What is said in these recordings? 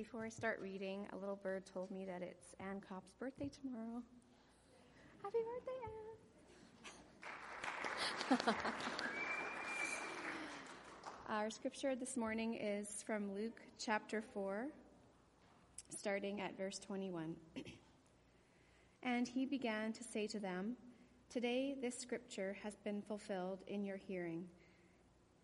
Before I start reading, a little bird told me that it's Ann Kopp's birthday tomorrow. Happy birthday, Ann! Our scripture this morning is from Luke chapter 4, starting at verse 21. and he began to say to them, Today this scripture has been fulfilled in your hearing.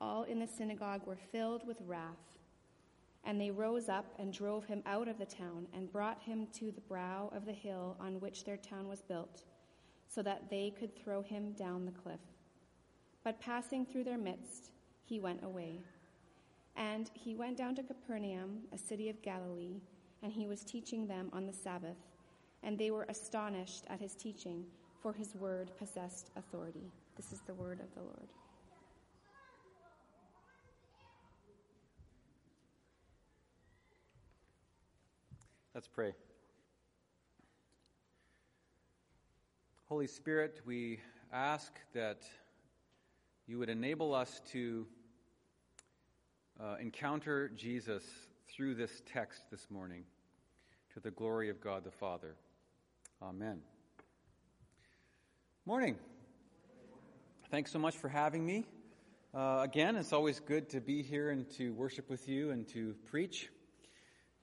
all in the synagogue were filled with wrath. And they rose up and drove him out of the town and brought him to the brow of the hill on which their town was built, so that they could throw him down the cliff. But passing through their midst, he went away. And he went down to Capernaum, a city of Galilee, and he was teaching them on the Sabbath. And they were astonished at his teaching, for his word possessed authority. This is the word of the Lord. Let's pray. Holy Spirit, we ask that you would enable us to uh, encounter Jesus through this text this morning to the glory of God the Father. Amen. Morning. Thanks so much for having me. Uh, again, it's always good to be here and to worship with you and to preach.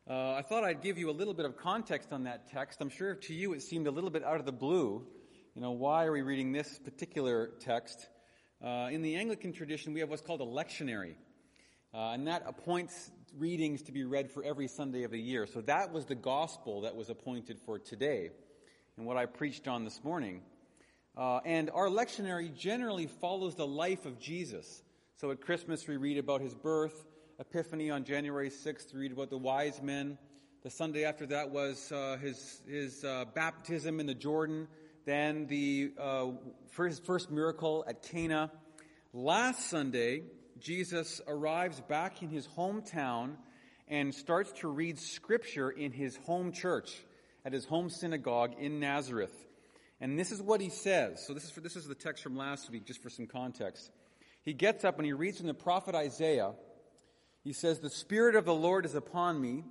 Uh, I thought I'd give you a little bit of context on that text. I'm sure to you it seemed a little bit out of the blue. You know, why are we reading this particular text? Uh, in the Anglican tradition, we have what's called a lectionary. Uh, and that appoints readings to be read for every Sunday of the year. So that was the gospel that was appointed for today and what I preached on this morning. Uh, and our lectionary generally follows the life of Jesus. So at Christmas, we read about his birth. Epiphany on January 6th, to read about the wise men. The Sunday after that was uh, his, his uh, baptism in the Jordan, then the uh, first, first miracle at Cana. Last Sunday, Jesus arrives back in his hometown and starts to read scripture in his home church, at his home synagogue in Nazareth. And this is what he says. So this is, for, this is the text from last week, just for some context. He gets up and he reads from the prophet Isaiah, he says, The Spirit of the Lord is upon me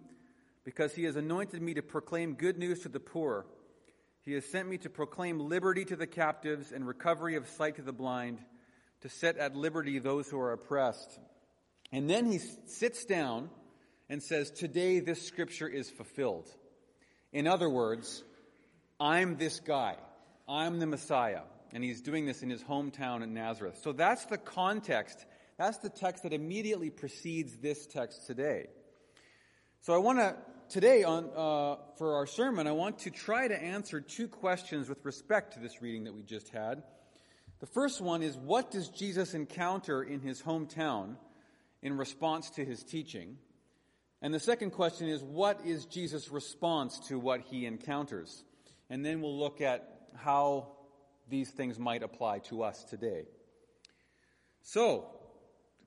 because he has anointed me to proclaim good news to the poor. He has sent me to proclaim liberty to the captives and recovery of sight to the blind, to set at liberty those who are oppressed. And then he sits down and says, Today this scripture is fulfilled. In other words, I'm this guy. I'm the Messiah. And he's doing this in his hometown in Nazareth. So that's the context that's the text that immediately precedes this text today. So I want to, today on, uh, for our sermon, I want to try to answer two questions with respect to this reading that we just had. The first one is, what does Jesus encounter in his hometown in response to his teaching? And the second question is, what is Jesus' response to what he encounters? And then we'll look at how these things might apply to us today. So,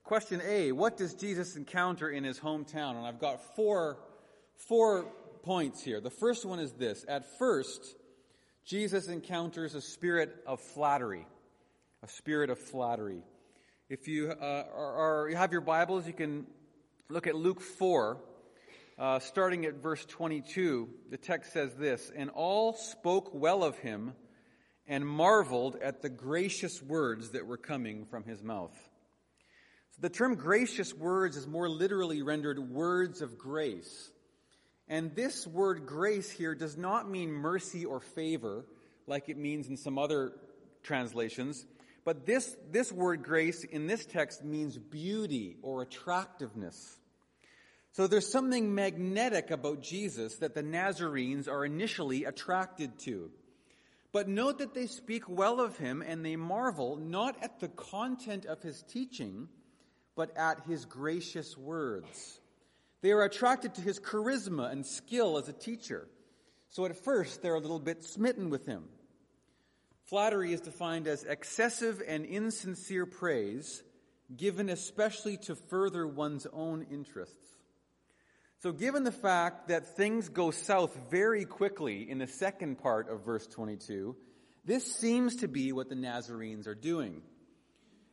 Question A, what does Jesus encounter in his hometown? And I've got four, four points here. The first one is this. At first, Jesus encounters a spirit of flattery. A spirit of flattery. If you uh, are, are, have your Bibles, you can look at Luke 4, uh, starting at verse 22. The text says this And all spoke well of him and marveled at the gracious words that were coming from his mouth. The term gracious words is more literally rendered words of grace. And this word grace here does not mean mercy or favor like it means in some other translations. But this, this word grace in this text means beauty or attractiveness. So there's something magnetic about Jesus that the Nazarenes are initially attracted to. But note that they speak well of him and they marvel not at the content of his teaching, but at his gracious words. They are attracted to his charisma and skill as a teacher. So at first, they're a little bit smitten with him. Flattery is defined as excessive and insincere praise given especially to further one's own interests. So, given the fact that things go south very quickly in the second part of verse 22, this seems to be what the Nazarenes are doing.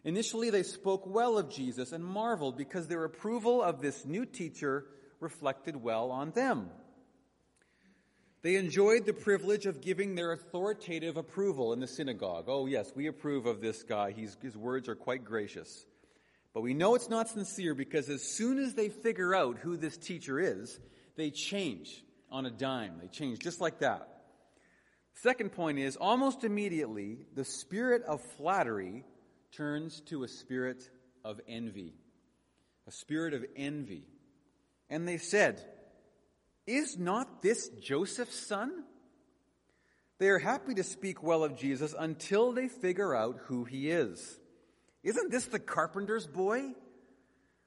Initially, they spoke well of Jesus and marveled because their approval of this new teacher reflected well on them. They enjoyed the privilege of giving their authoritative approval in the synagogue. Oh, yes, we approve of this guy. He's, his words are quite gracious. But we know it's not sincere because as soon as they figure out who this teacher is, they change on a dime. They change just like that. Second point is almost immediately, the spirit of flattery turns to a spirit of envy. A spirit of envy. And they said, is not this Joseph's son? They are happy to speak well of Jesus until they figure out who he is. Isn't this the carpenter's boy?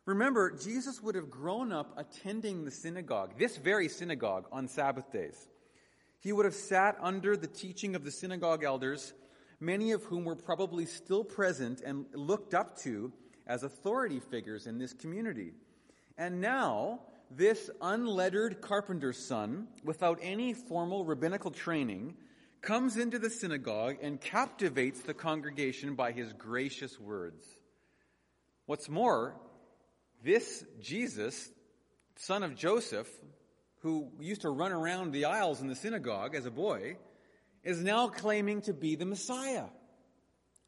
Remember, Jesus would have grown up attending the synagogue, this very synagogue, on Sabbath days. He would have sat under the teaching of the synagogue elders, many of whom were probably still present and looked up to as authority figures in this community. And now, this unlettered carpenter's son, without any formal rabbinical training, comes into the synagogue and captivates the congregation by his gracious words. What's more, this Jesus, son of Joseph, who used to run around the aisles in the synagogue as a boy, is now claiming to be the Messiah.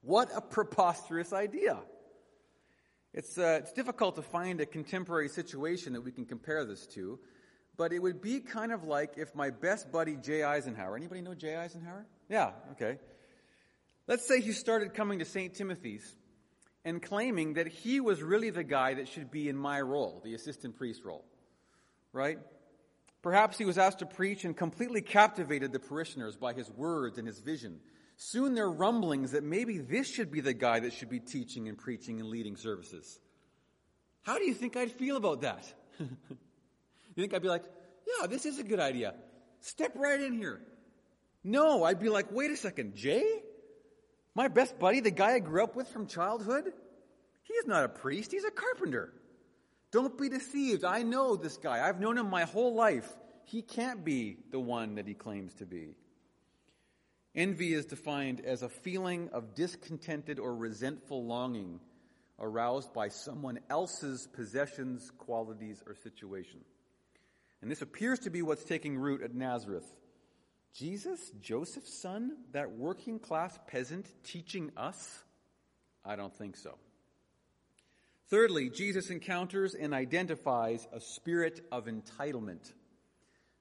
What a preposterous idea! It's, uh, it's difficult to find a contemporary situation that we can compare this to, but it would be kind of like if my best buddy Jay Eisenhower, anybody know Jay Eisenhower? Yeah, okay. Let's say he started coming to St. Timothy's and claiming that he was really the guy that should be in my role, the assistant priest role, right? Perhaps he was asked to preach and completely captivated the parishioners by his words and his vision. Soon there are rumblings that maybe this should be the guy that should be teaching and preaching and leading services. How do you think I'd feel about that? you think I'd be like, yeah, this is a good idea. Step right in here. No, I'd be like, wait a second, Jay? My best buddy, the guy I grew up with from childhood? He's not a priest, he's a carpenter. Don't be deceived. I know this guy. I've known him my whole life. He can't be the one that he claims to be. Envy is defined as a feeling of discontented or resentful longing aroused by someone else's possessions, qualities, or situation. And this appears to be what's taking root at Nazareth. Jesus, Joseph's son, that working class peasant teaching us? I don't think so. Thirdly, Jesus encounters and identifies a spirit of entitlement.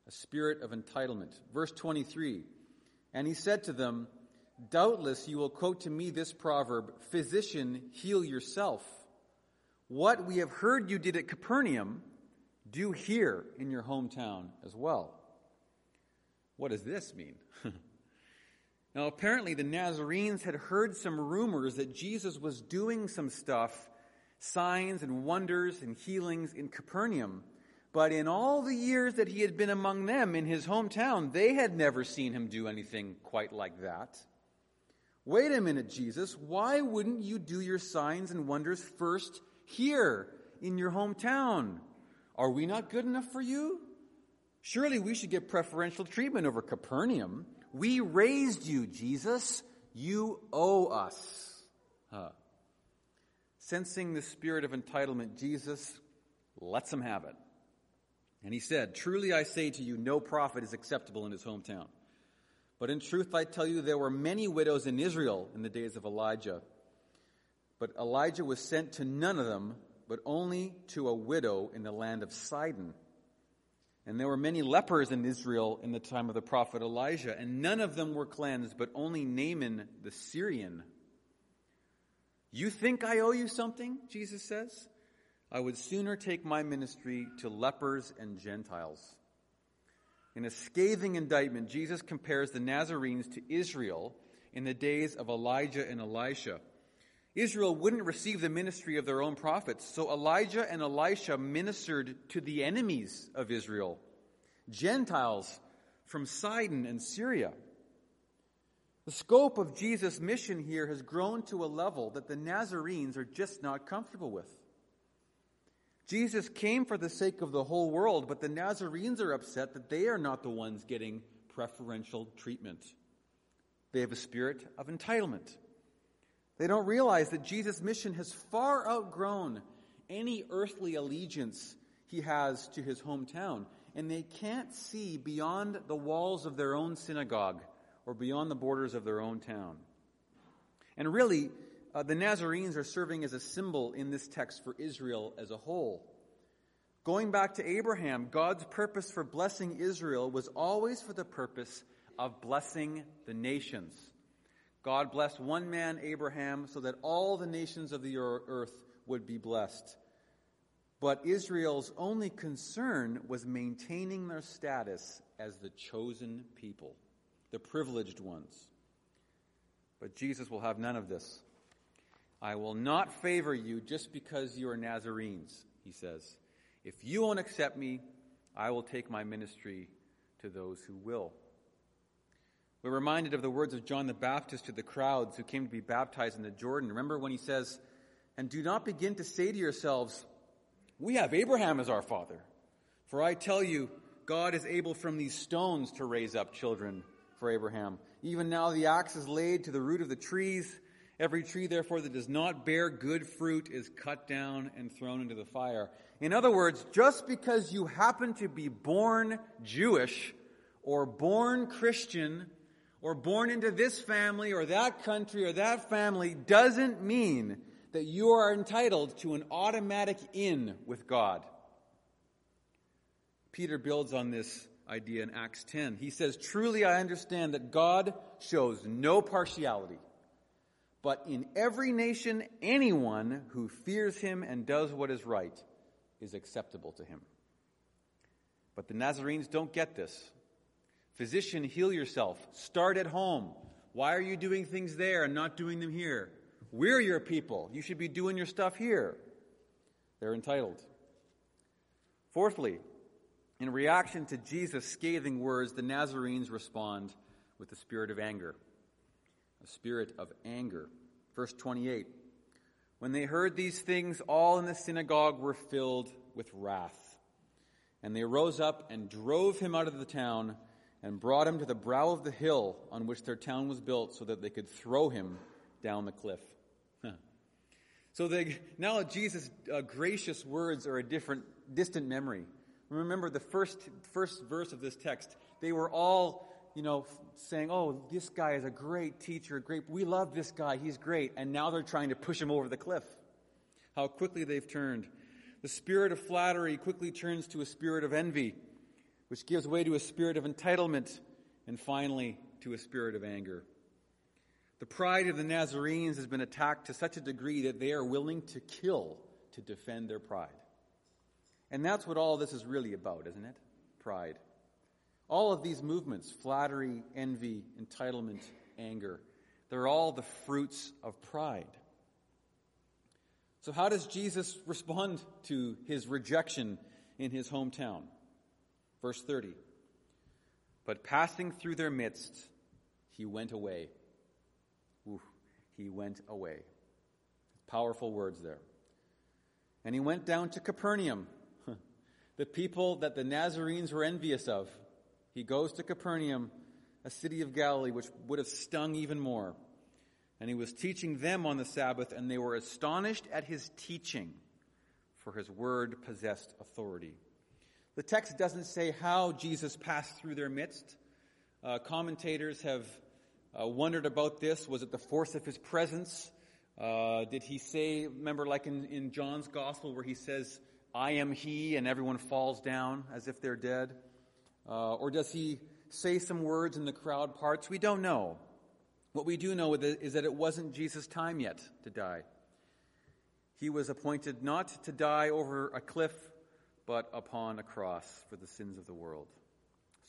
A spirit of entitlement. Verse 23 and he said to them, Doubtless you will quote to me this proverb, Physician, heal yourself. What we have heard you did at Capernaum, do here in your hometown as well. What does this mean? now, apparently, the Nazarenes had heard some rumors that Jesus was doing some stuff, signs and wonders and healings in Capernaum but in all the years that he had been among them in his hometown, they had never seen him do anything quite like that. Wait a minute, Jesus. Why wouldn't you do your signs and wonders first here in your hometown? Are we not good enough for you? Surely we should get preferential treatment over Capernaum. We raised you, Jesus. You owe us. Huh. Sensing the spirit of entitlement, Jesus lets him have it. And he said, Truly I say to you, no prophet is acceptable in his hometown. But in truth I tell you, there were many widows in Israel in the days of Elijah. But Elijah was sent to none of them, but only to a widow in the land of Sidon. And there were many lepers in Israel in the time of the prophet Elijah, and none of them were cleansed, but only Naaman the Syrian. You think I owe you something? Jesus says. I would sooner take my ministry to lepers and Gentiles. In a scathing indictment, Jesus compares the Nazarenes to Israel in the days of Elijah and Elisha. Israel wouldn't receive the ministry of their own prophets, so Elijah and Elisha ministered to the enemies of Israel, Gentiles from Sidon and Syria. The scope of Jesus' mission here has grown to a level that the Nazarenes are just not comfortable with. Jesus came for the sake of the whole world, but the Nazarenes are upset that they are not the ones getting preferential treatment. They have a spirit of entitlement. They don't realize that Jesus' mission has far outgrown any earthly allegiance he has to his hometown, and they can't see beyond the walls of their own synagogue or beyond the borders of their own town. And really, uh, the Nazarenes are serving as a symbol in this text for Israel as a whole. Going back to Abraham, God's purpose for blessing Israel was always for the purpose of blessing the nations. God blessed one man, Abraham, so that all the nations of the earth would be blessed. But Israel's only concern was maintaining their status as the chosen people, the privileged ones. But Jesus will have none of this. I will not favor you just because you are Nazarenes, he says. If you won't accept me, I will take my ministry to those who will. We're reminded of the words of John the Baptist to the crowds who came to be baptized in the Jordan. Remember when he says, And do not begin to say to yourselves, We have Abraham as our father. For I tell you, God is able from these stones to raise up children for Abraham. Even now the axe is laid to the root of the trees. Every tree, therefore, that does not bear good fruit is cut down and thrown into the fire. In other words, just because you happen to be born Jewish or born Christian or born into this family or that country or that family doesn't mean that you are entitled to an automatic in with God. Peter builds on this idea in Acts 10. He says, Truly I understand that God shows no partiality, but in every nation, anyone who fears him and does what is right is acceptable to him. But the Nazarenes don't get this. Physician, heal yourself. Start at home. Why are you doing things there and not doing them here? We're your people. You should be doing your stuff here. They're entitled. Fourthly, in reaction to Jesus' scathing words, the Nazarenes respond with the spirit of anger. A spirit of anger. Verse 28. When they heard these things, all in the synagogue were filled with wrath. And they rose up and drove him out of the town and brought him to the brow of the hill on which their town was built so that they could throw him down the cliff. so they, now Jesus' uh, gracious words are a different, distant memory. Remember the first, first verse of this text. They were all, you know, saying, oh, this guy is a great teacher, great, we love this guy, he's great. And now they're trying to push him over the cliff. How quickly they've turned. The spirit of flattery quickly turns to a spirit of envy which gives way to a spirit of entitlement, and finally to a spirit of anger. The pride of the Nazarenes has been attacked to such a degree that they are willing to kill to defend their pride. And that's what all this is really about, isn't it? Pride. All of these movements flattery, envy, entitlement, anger they're all the fruits of pride. So, how does Jesus respond to his rejection in his hometown? Verse 30. But passing through their midst, he went away. Ooh, he went away. Powerful words there. And he went down to Capernaum, the people that the Nazarenes were envious of. He goes to Capernaum, a city of Galilee, which would have stung even more. And he was teaching them on the Sabbath, and they were astonished at his teaching, for his word possessed authority. The text doesn't say how Jesus passed through their midst. Uh, commentators have uh, wondered about this. Was it the force of his presence? Uh, did he say, remember, like in, in John's gospel, where he says, I am he, and everyone falls down as if they're dead? Uh, or does he say some words and the crowd parts? We don't know. What we do know is that it wasn't Jesus' time yet to die. He was appointed not to die over a cliff, but upon a cross for the sins of the world.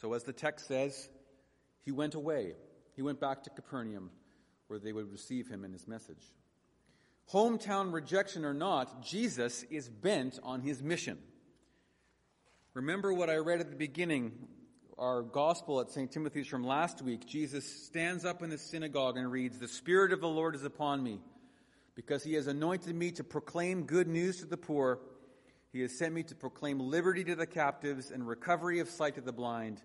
So, as the text says, he went away. He went back to Capernaum, where they would receive him and his message. Hometown rejection or not, Jesus is bent on his mission. Remember what I read at the beginning, our gospel at St. Timothy's from last week. Jesus stands up in the synagogue and reads, The Spirit of the Lord is upon me because he has anointed me to proclaim good news to the poor. He has sent me to proclaim liberty to the captives and recovery of sight to the blind,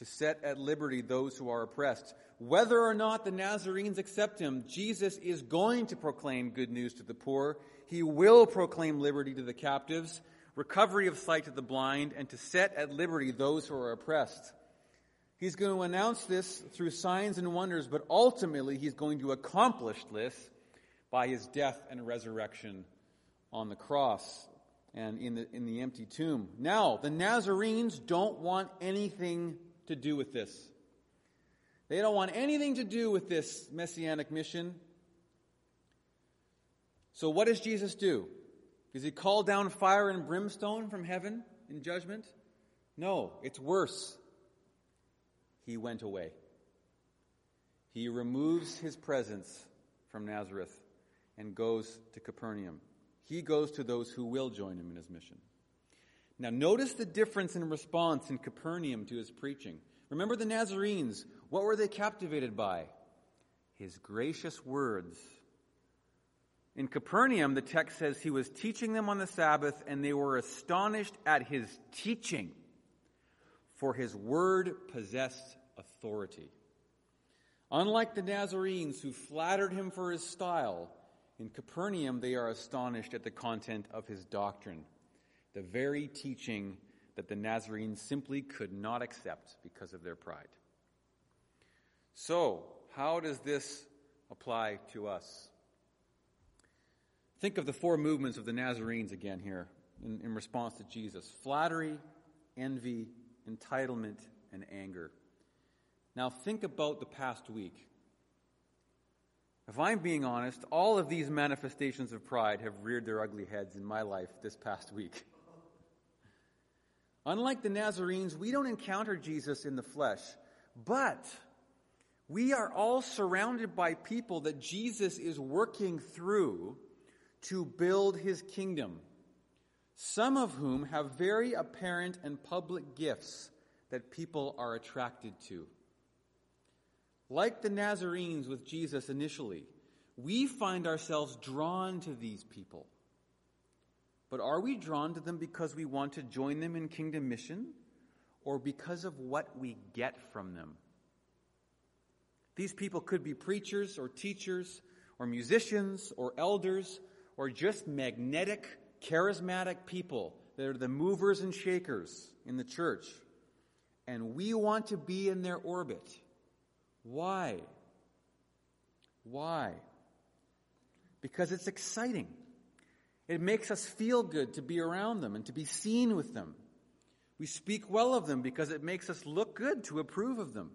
to set at liberty those who are oppressed. Whether or not the Nazarenes accept him, Jesus is going to proclaim good news to the poor. He will proclaim liberty to the captives, recovery of sight to the blind, and to set at liberty those who are oppressed. He's going to announce this through signs and wonders, but ultimately he's going to accomplish this by his death and resurrection on the cross and in the, in the empty tomb. Now, the Nazarenes don't want anything to do with this. They don't want anything to do with this messianic mission. So, what does Jesus do? Does he call down fire and brimstone from heaven in judgment? No, it's worse. He went away. He removes his presence from Nazareth and goes to Capernaum. He goes to those who will join him in his mission. Now, notice the difference in response in Capernaum to his preaching. Remember the Nazarenes. What were they captivated by? His gracious words. In Capernaum, the text says he was teaching them on the Sabbath, and they were astonished at his teaching, for his word possessed authority. Unlike the Nazarenes who flattered him for his style, in Capernaum, they are astonished at the content of his doctrine, the very teaching that the Nazarenes simply could not accept because of their pride. So, how does this apply to us? Think of the four movements of the Nazarenes again here in, in response to Jesus flattery, envy, entitlement, and anger. Now, think about the past week. If I'm being honest, all of these manifestations of pride have reared their ugly heads in my life this past week. Unlike the Nazarenes, we don't encounter Jesus in the flesh, but we are all surrounded by people that Jesus is working through to build his kingdom, some of whom have very apparent and public gifts that people are attracted to. Like the Nazarenes with Jesus initially, we find ourselves drawn to these people. But are we drawn to them because we want to join them in kingdom mission or because of what we get from them? These people could be preachers or teachers or musicians or elders or just magnetic, charismatic people that are the movers and shakers in the church. And we want to be in their orbit. Why? Why? Because it's exciting. It makes us feel good to be around them and to be seen with them. We speak well of them because it makes us look good to approve of them.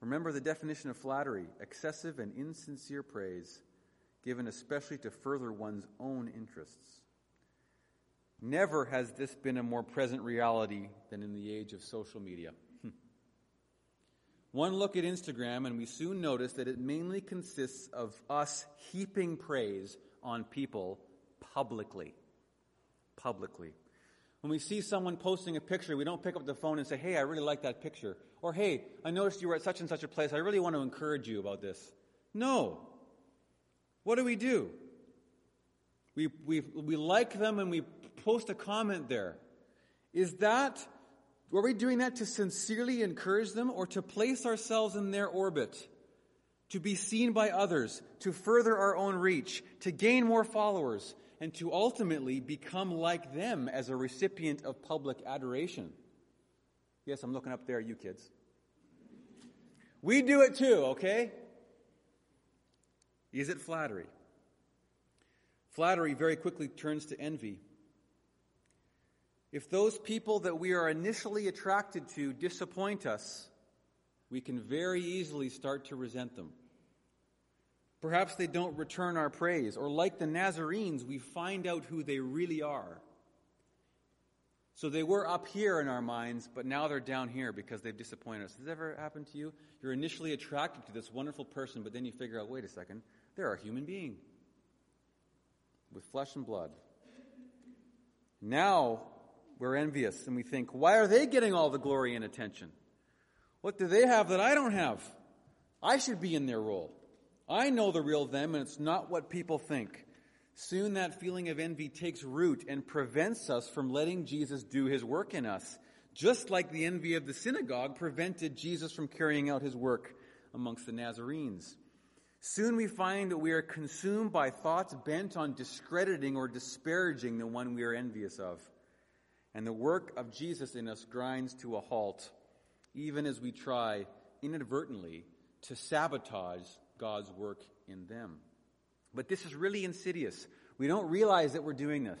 Remember the definition of flattery excessive and insincere praise, given especially to further one's own interests. Never has this been a more present reality than in the age of social media. Hmm. One look at Instagram, and we soon notice that it mainly consists of us heaping praise on people publicly. Publicly. When we see someone posting a picture, we don't pick up the phone and say, Hey, I really like that picture. Or, Hey, I noticed you were at such and such a place. I really want to encourage you about this. No. What do we do? We, we, we like them and we post a comment there. Is that are we doing that to sincerely encourage them or to place ourselves in their orbit? To be seen by others, to further our own reach, to gain more followers, and to ultimately become like them as a recipient of public adoration? Yes, I'm looking up there you kids. We do it too, okay? Is it flattery? Flattery very quickly turns to envy. If those people that we are initially attracted to disappoint us, we can very easily start to resent them. Perhaps they don't return our praise, or like the Nazarenes, we find out who they really are. So they were up here in our minds, but now they're down here because they've disappointed us. Has this ever happened to you? You're initially attracted to this wonderful person, but then you figure out wait a second, they're a human being with flesh and blood. Now we're envious and we think, why are they getting all the glory and attention? What do they have that I don't have? I should be in their role. I know the real them, and it's not what people think. Soon that feeling of envy takes root and prevents us from letting Jesus do his work in us, just like the envy of the synagogue prevented Jesus from carrying out his work amongst the Nazarenes. Soon we find that we are consumed by thoughts bent on discrediting or disparaging the one we are envious of. And the work of Jesus in us grinds to a halt, even as we try inadvertently to sabotage God's work in them. But this is really insidious. We don't realize that we're doing this.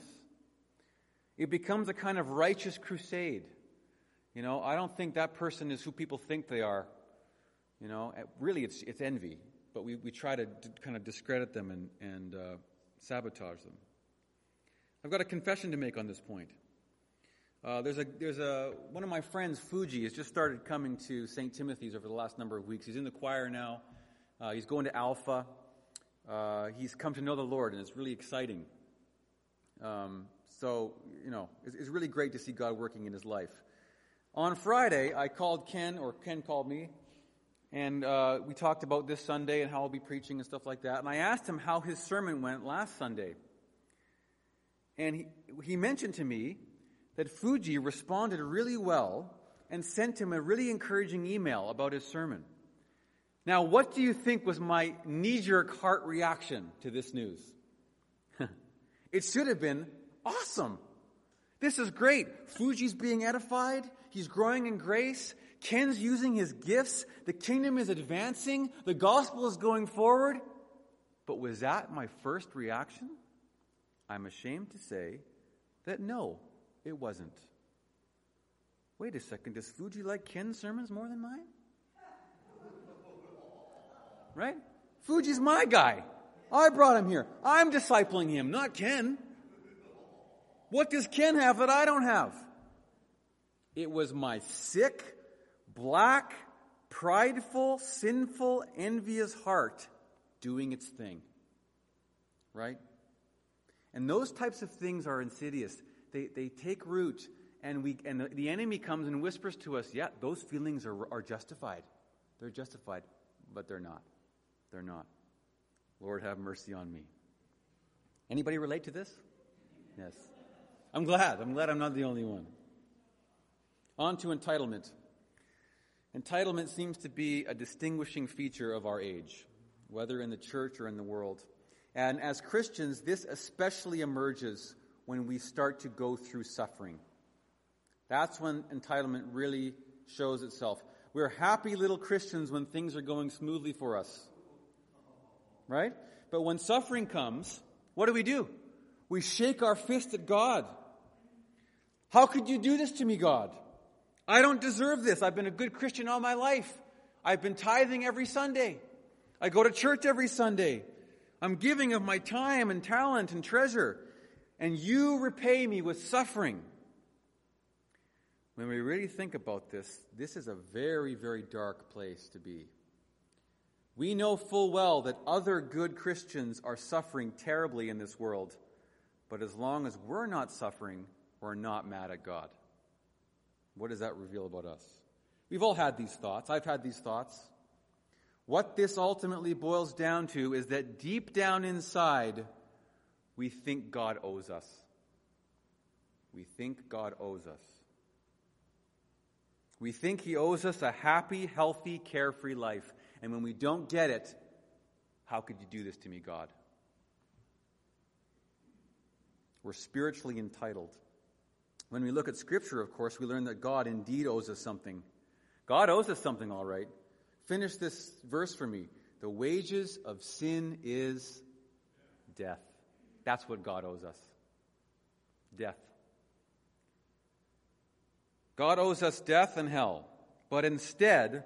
It becomes a kind of righteous crusade. You know, I don't think that person is who people think they are. You know, really, it's, it's envy. But we, we try to d- kind of discredit them and, and uh, sabotage them. I've got a confession to make on this point. Uh, there's a there's a one of my friends, Fuji, has just started coming to St. Timothy's over the last number of weeks. He's in the choir now. Uh, he's going to Alpha uh, he's come to know the Lord, and it's really exciting. Um, so, you know, it's, it's, really great to see God working in his life. On Friday, I called Ken, or Ken called me, and uh, we talked about this Sunday and how I'll be preaching and stuff like that. And I asked him how his sermon went last Sunday. And he, he mentioned to me that Fuji responded really well and sent him a really encouraging email about his sermon. Now, what do you think was my knee jerk heart reaction to this news? it should have been awesome. This is great. Fuji's being edified. He's growing in grace. Ken's using his gifts. The kingdom is advancing. The gospel is going forward. But was that my first reaction? I'm ashamed to say that no, it wasn't. Wait a second. Does Fuji like Ken's sermons more than mine? Right? Fuji's my guy. I brought him here. I'm discipling him, not Ken. What does Ken have that I don't have? It was my sick, black, prideful, sinful, envious heart doing its thing. Right? And those types of things are insidious. They, they take root, and, we, and the, the enemy comes and whispers to us, yeah, those feelings are, are justified. They're justified, but they're not. They're not. Lord, have mercy on me. Anybody relate to this? Yes. I'm glad. I'm glad I'm not the only one. On to entitlement. Entitlement seems to be a distinguishing feature of our age, whether in the church or in the world. And as Christians, this especially emerges when we start to go through suffering. That's when entitlement really shows itself. We're happy little Christians when things are going smoothly for us right? But when suffering comes, what do we do? We shake our fist at God. How could you do this to me, God? I don't deserve this. I've been a good Christian all my life. I've been tithing every Sunday. I go to church every Sunday. I'm giving of my time and talent and treasure. And you repay me with suffering. When we really think about this, this is a very, very dark place to be. We know full well that other good Christians are suffering terribly in this world, but as long as we're not suffering, we're not mad at God. What does that reveal about us? We've all had these thoughts. I've had these thoughts. What this ultimately boils down to is that deep down inside, we think God owes us. We think God owes us. We think He owes us a happy, healthy, carefree life. And when we don't get it, how could you do this to me, God? We're spiritually entitled. When we look at Scripture, of course, we learn that God indeed owes us something. God owes us something, all right. Finish this verse for me. The wages of sin is death. That's what God owes us death. God owes us death and hell, but instead,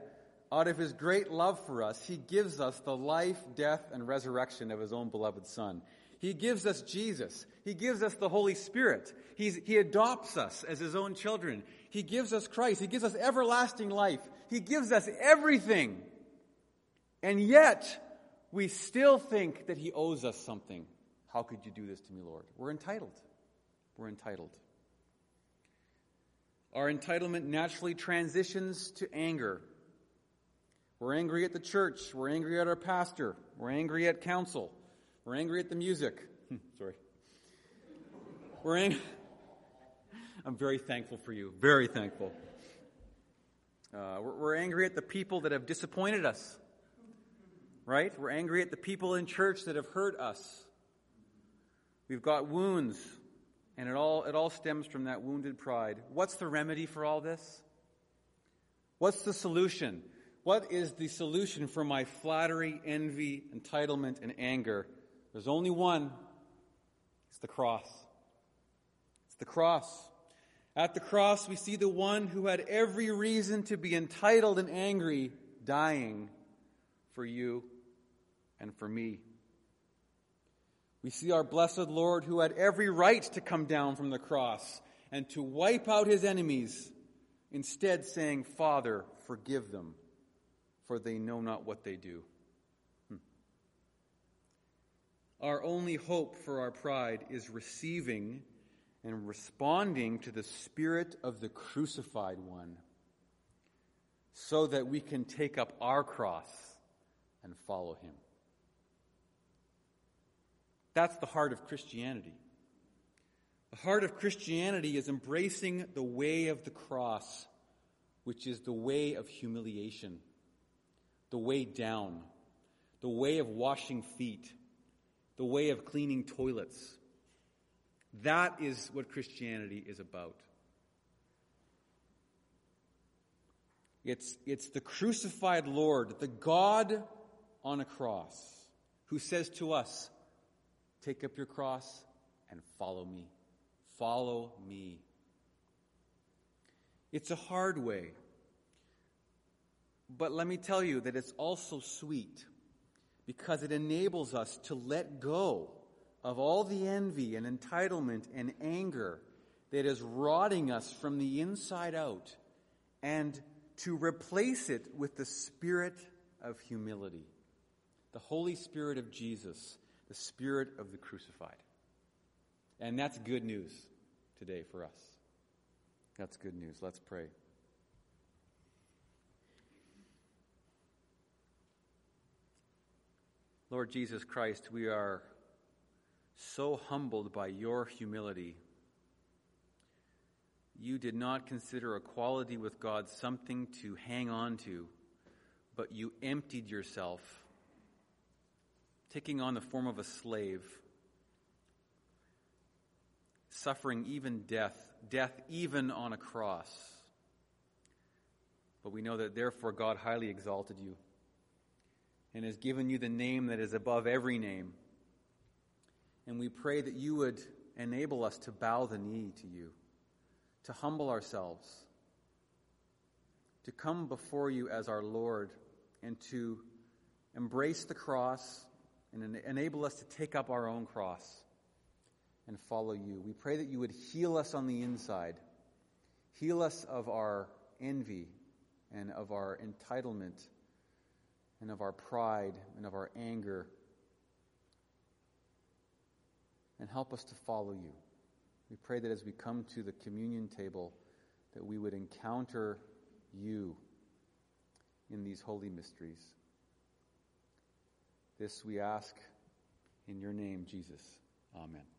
out of his great love for us, he gives us the life, death, and resurrection of his own beloved Son. He gives us Jesus. He gives us the Holy Spirit. He's, he adopts us as his own children. He gives us Christ. He gives us everlasting life. He gives us everything. And yet, we still think that he owes us something. How could you do this to me, Lord? We're entitled. We're entitled. Our entitlement naturally transitions to anger. We're angry at the church. We're angry at our pastor. We're angry at council. We're angry at the music. Sorry. We're angry. I'm very thankful for you. Very thankful. Uh, we're, we're angry at the people that have disappointed us. Right? We're angry at the people in church that have hurt us. We've got wounds and it all, it all stems from that wounded pride. What's the remedy for all this? What's the solution? What is the solution for my flattery, envy, entitlement, and anger? There's only one it's the cross. It's the cross. At the cross, we see the one who had every reason to be entitled and angry dying for you and for me. We see our blessed Lord who had every right to come down from the cross and to wipe out his enemies, instead saying, Father, forgive them, for they know not what they do. Hmm. Our only hope for our pride is receiving and responding to the Spirit of the crucified one so that we can take up our cross and follow him. That's the heart of Christianity. The heart of Christianity is embracing the way of the cross, which is the way of humiliation, the way down, the way of washing feet, the way of cleaning toilets. That is what Christianity is about. It's, it's the crucified Lord, the God on a cross, who says to us, Take up your cross and follow me. Follow me. It's a hard way. But let me tell you that it's also sweet because it enables us to let go of all the envy and entitlement and anger that is rotting us from the inside out and to replace it with the spirit of humility, the Holy Spirit of Jesus the Spirit of the crucified. And that's good news today for us. That's good news. Let's pray. Lord Jesus Christ, we are so humbled by your humility. You did not consider equality with God something to hang on to, but you emptied yourself taking on the form of a slave, suffering even death, death even on a cross. But we know that therefore God highly exalted you and has given you the name that is above every name. And we pray that you would enable us to bow the knee to you, to humble ourselves, to come before you as our Lord, and to embrace the cross and enable us to take up our own cross and follow you. We pray that you would heal us on the inside, heal us of our envy and of our entitlement and of our pride and of our anger, and help us to follow you. We pray that as we come to the communion table, that we would encounter you in these holy mysteries. This we ask in your name, Jesus. Amen.